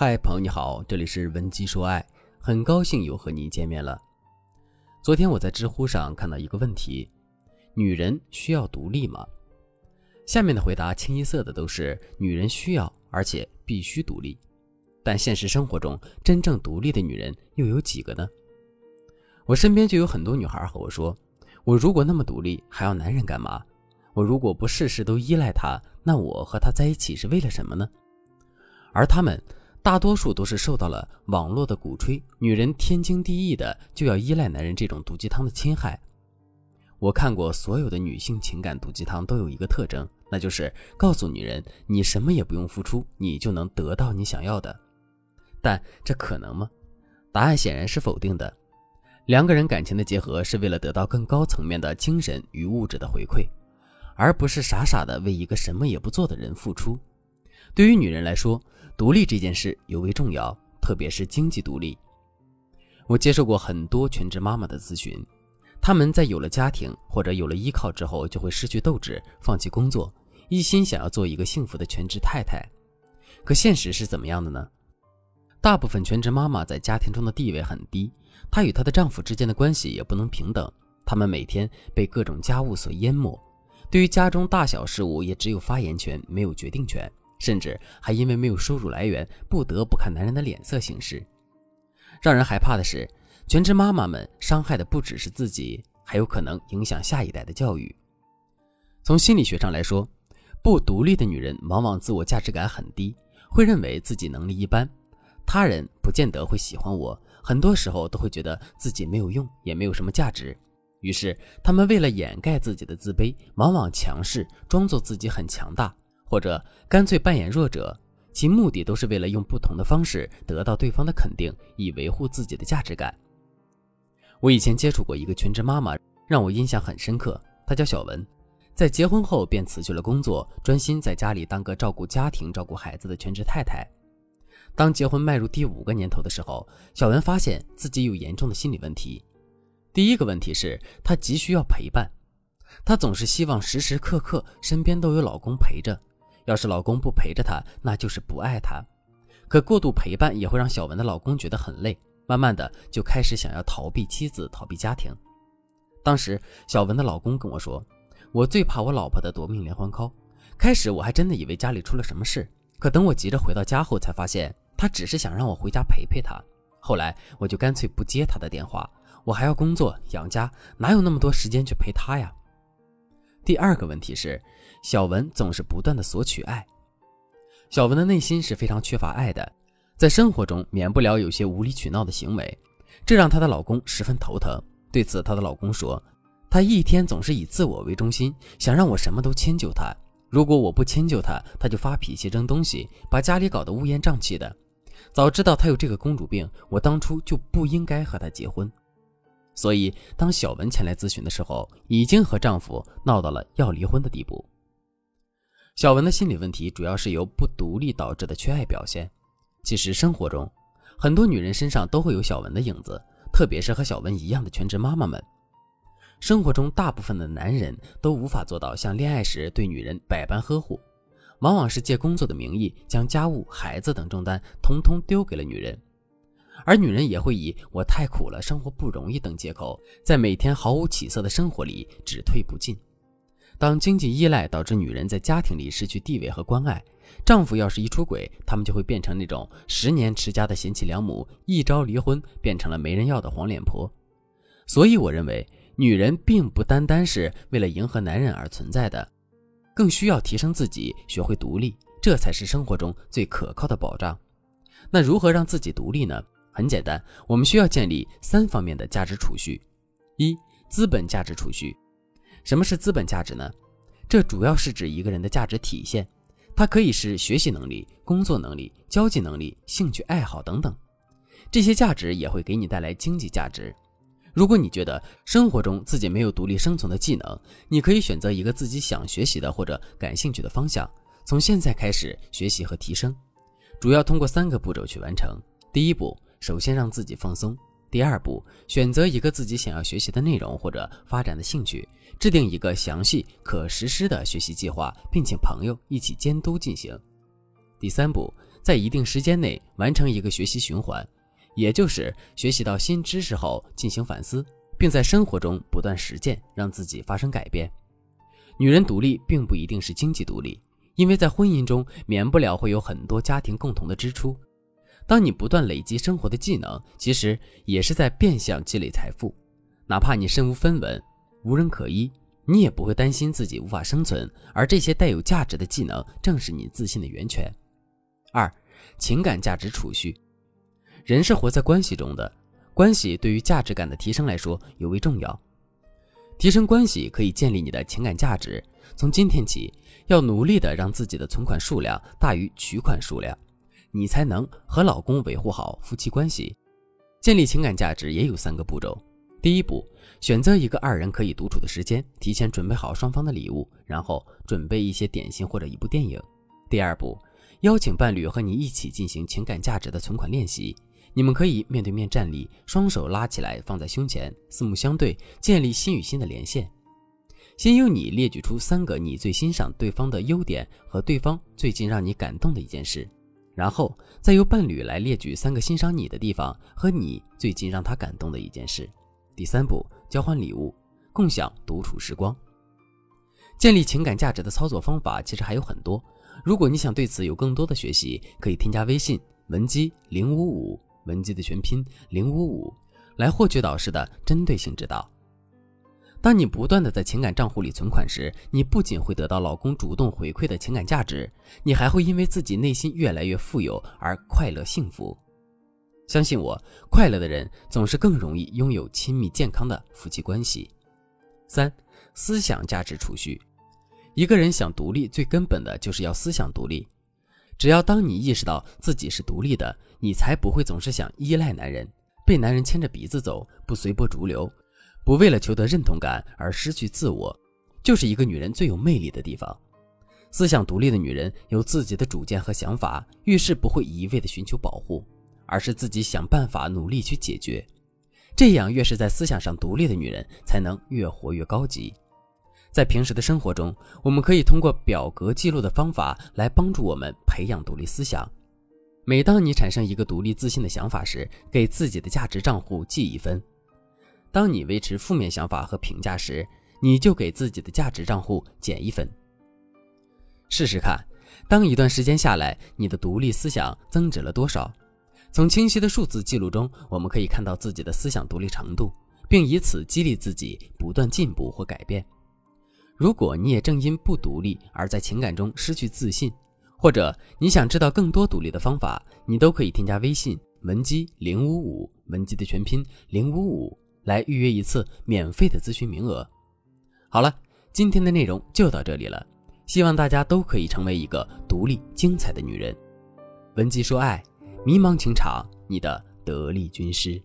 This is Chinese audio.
嗨，朋友你好，这里是文姬说爱，很高兴又和你见面了。昨天我在知乎上看到一个问题：女人需要独立吗？下面的回答清一色的都是女人需要，而且必须独立。但现实生活中，真正独立的女人又有几个呢？我身边就有很多女孩和我说：“我如果那么独立，还要男人干嘛？我如果不事事都依赖他，那我和他在一起是为了什么呢？”而他们。大多数都是受到了网络的鼓吹，女人天经地义的就要依赖男人这种毒鸡汤的侵害。我看过所有的女性情感毒鸡汤都有一个特征，那就是告诉女人你什么也不用付出，你就能得到你想要的。但这可能吗？答案显然是否定的。两个人感情的结合是为了得到更高层面的精神与物质的回馈，而不是傻傻的为一个什么也不做的人付出。对于女人来说，独立这件事尤为重要，特别是经济独立。我接受过很多全职妈妈的咨询，她们在有了家庭或者有了依靠之后，就会失去斗志，放弃工作，一心想要做一个幸福的全职太太。可现实是怎么样的呢？大部分全职妈妈在家庭中的地位很低，她与她的丈夫之间的关系也不能平等，她们每天被各种家务所淹没，对于家中大小事务也只有发言权，没有决定权。甚至还因为没有收入来源，不得不看男人的脸色行事。让人害怕的是，全职妈妈们伤害的不只是自己，还有可能影响下一代的教育。从心理学上来说，不独立的女人往往自我价值感很低，会认为自己能力一般，他人不见得会喜欢我，很多时候都会觉得自己没有用，也没有什么价值。于是，他们为了掩盖自己的自卑，往往强势，装作自己很强大。或者干脆扮演弱者，其目的都是为了用不同的方式得到对方的肯定，以维护自己的价值感。我以前接触过一个全职妈妈，让我印象很深刻。她叫小文，在结婚后便辞去了工作，专心在家里当个照顾家庭、照顾孩子的全职太太。当结婚迈入第五个年头的时候，小文发现自己有严重的心理问题。第一个问题是，她急需要陪伴，她总是希望时时刻刻身边都有老公陪着。要是老公不陪着她，那就是不爱她。可过度陪伴也会让小文的老公觉得很累，慢慢的就开始想要逃避妻子，逃避家庭。当时小文的老公跟我说：“我最怕我老婆的夺命连环 call。”开始我还真的以为家里出了什么事，可等我急着回到家后，才发现他只是想让我回家陪陪他。后来我就干脆不接他的电话，我还要工作养家，哪有那么多时间去陪他呀？第二个问题是，小文总是不断的索取爱。小文的内心是非常缺乏爱的，在生活中免不了有些无理取闹的行为，这让她的老公十分头疼。对此，她的老公说：“她一天总是以自我为中心，想让我什么都迁就她。如果我不迁就她，她就发脾气扔东西，把家里搞得乌烟瘴气的。早知道她有这个公主病，我当初就不应该和她结婚。”所以，当小文前来咨询的时候，已经和丈夫闹到了要离婚的地步。小文的心理问题主要是由不独立导致的缺爱表现。其实，生活中很多女人身上都会有小文的影子，特别是和小文一样的全职妈妈们。生活中，大部分的男人都无法做到像恋爱时对女人百般呵护，往往是借工作的名义，将家务、孩子等重担通通丢给了女人。而女人也会以“我太苦了，生活不容易”等借口，在每天毫无起色的生活里只退不进。当经济依赖导致女人在家庭里失去地位和关爱，丈夫要是一出轨，他们就会变成那种十年持家的贤妻良母，一朝离婚变成了没人要的黄脸婆。所以，我认为女人并不单单是为了迎合男人而存在的，更需要提升自己，学会独立，这才是生活中最可靠的保障。那如何让自己独立呢？很简单，我们需要建立三方面的价值储蓄。一、资本价值储蓄。什么是资本价值呢？这主要是指一个人的价值体现，它可以是学习能力、工作能力、交际能力、兴趣爱好等等。这些价值也会给你带来经济价值。如果你觉得生活中自己没有独立生存的技能，你可以选择一个自己想学习的或者感兴趣的方向，从现在开始学习和提升。主要通过三个步骤去完成。第一步。首先让自己放松。第二步，选择一个自己想要学习的内容或者发展的兴趣，制定一个详细可实施的学习计划，并请朋友一起监督进行。第三步，在一定时间内完成一个学习循环，也就是学习到新知识后进行反思，并在生活中不断实践，让自己发生改变。女人独立并不一定是经济独立，因为在婚姻中免不了会有很多家庭共同的支出。当你不断累积生活的技能，其实也是在变相积累财富。哪怕你身无分文、无人可依，你也不会担心自己无法生存。而这些带有价值的技能，正是你自信的源泉。二、情感价值储蓄。人是活在关系中的，关系对于价值感的提升来说尤为重要。提升关系可以建立你的情感价值。从今天起，要努力的让自己的存款数量大于取款数量。你才能和老公维护好夫妻关系。建立情感价值也有三个步骤：第一步，选择一个二人可以独处的时间，提前准备好双方的礼物，然后准备一些点心或者一部电影。第二步，邀请伴侣和你一起进行情感价值的存款练习。你们可以面对面站立，双手拉起来放在胸前，四目相对，建立心与心的连线。先由你列举出三个你最欣赏对方的优点和对方最近让你感动的一件事。然后再由伴侣来列举三个欣赏你的地方和你最近让他感动的一件事。第三步，交换礼物，共享独处时光。建立情感价值的操作方法其实还有很多。如果你想对此有更多的学习，可以添加微信文姬零五五，文姬的全拼零五五，来获取导师的针对性指导。当你不断的在情感账户里存款时，你不仅会得到老公主动回馈的情感价值，你还会因为自己内心越来越富有而快乐幸福。相信我，快乐的人总是更容易拥有亲密健康的夫妻关系。三、思想价值储蓄。一个人想独立，最根本的就是要思想独立。只要当你意识到自己是独立的，你才不会总是想依赖男人，被男人牵着鼻子走，不随波逐流。不为了求得认同感而失去自我，就是一个女人最有魅力的地方。思想独立的女人有自己的主见和想法，遇事不会一味的寻求保护，而是自己想办法努力去解决。这样，越是在思想上独立的女人，才能越活越高级。在平时的生活中，我们可以通过表格记录的方法来帮助我们培养独立思想。每当你产生一个独立自信的想法时，给自己的价值账户记一分。当你维持负面想法和评价时，你就给自己的价值账户减一分。试试看，当一段时间下来，你的独立思想增值了多少？从清晰的数字记录中，我们可以看到自己的思想独立程度，并以此激励自己不断进步或改变。如果你也正因不独立而在情感中失去自信，或者你想知道更多独立的方法，你都可以添加微信文姬零五五，文姬的全拼零五五。来预约一次免费的咨询名额。好了，今天的内容就到这里了，希望大家都可以成为一个独立精彩的女人。文姬说爱，迷茫情场，你的得力军师。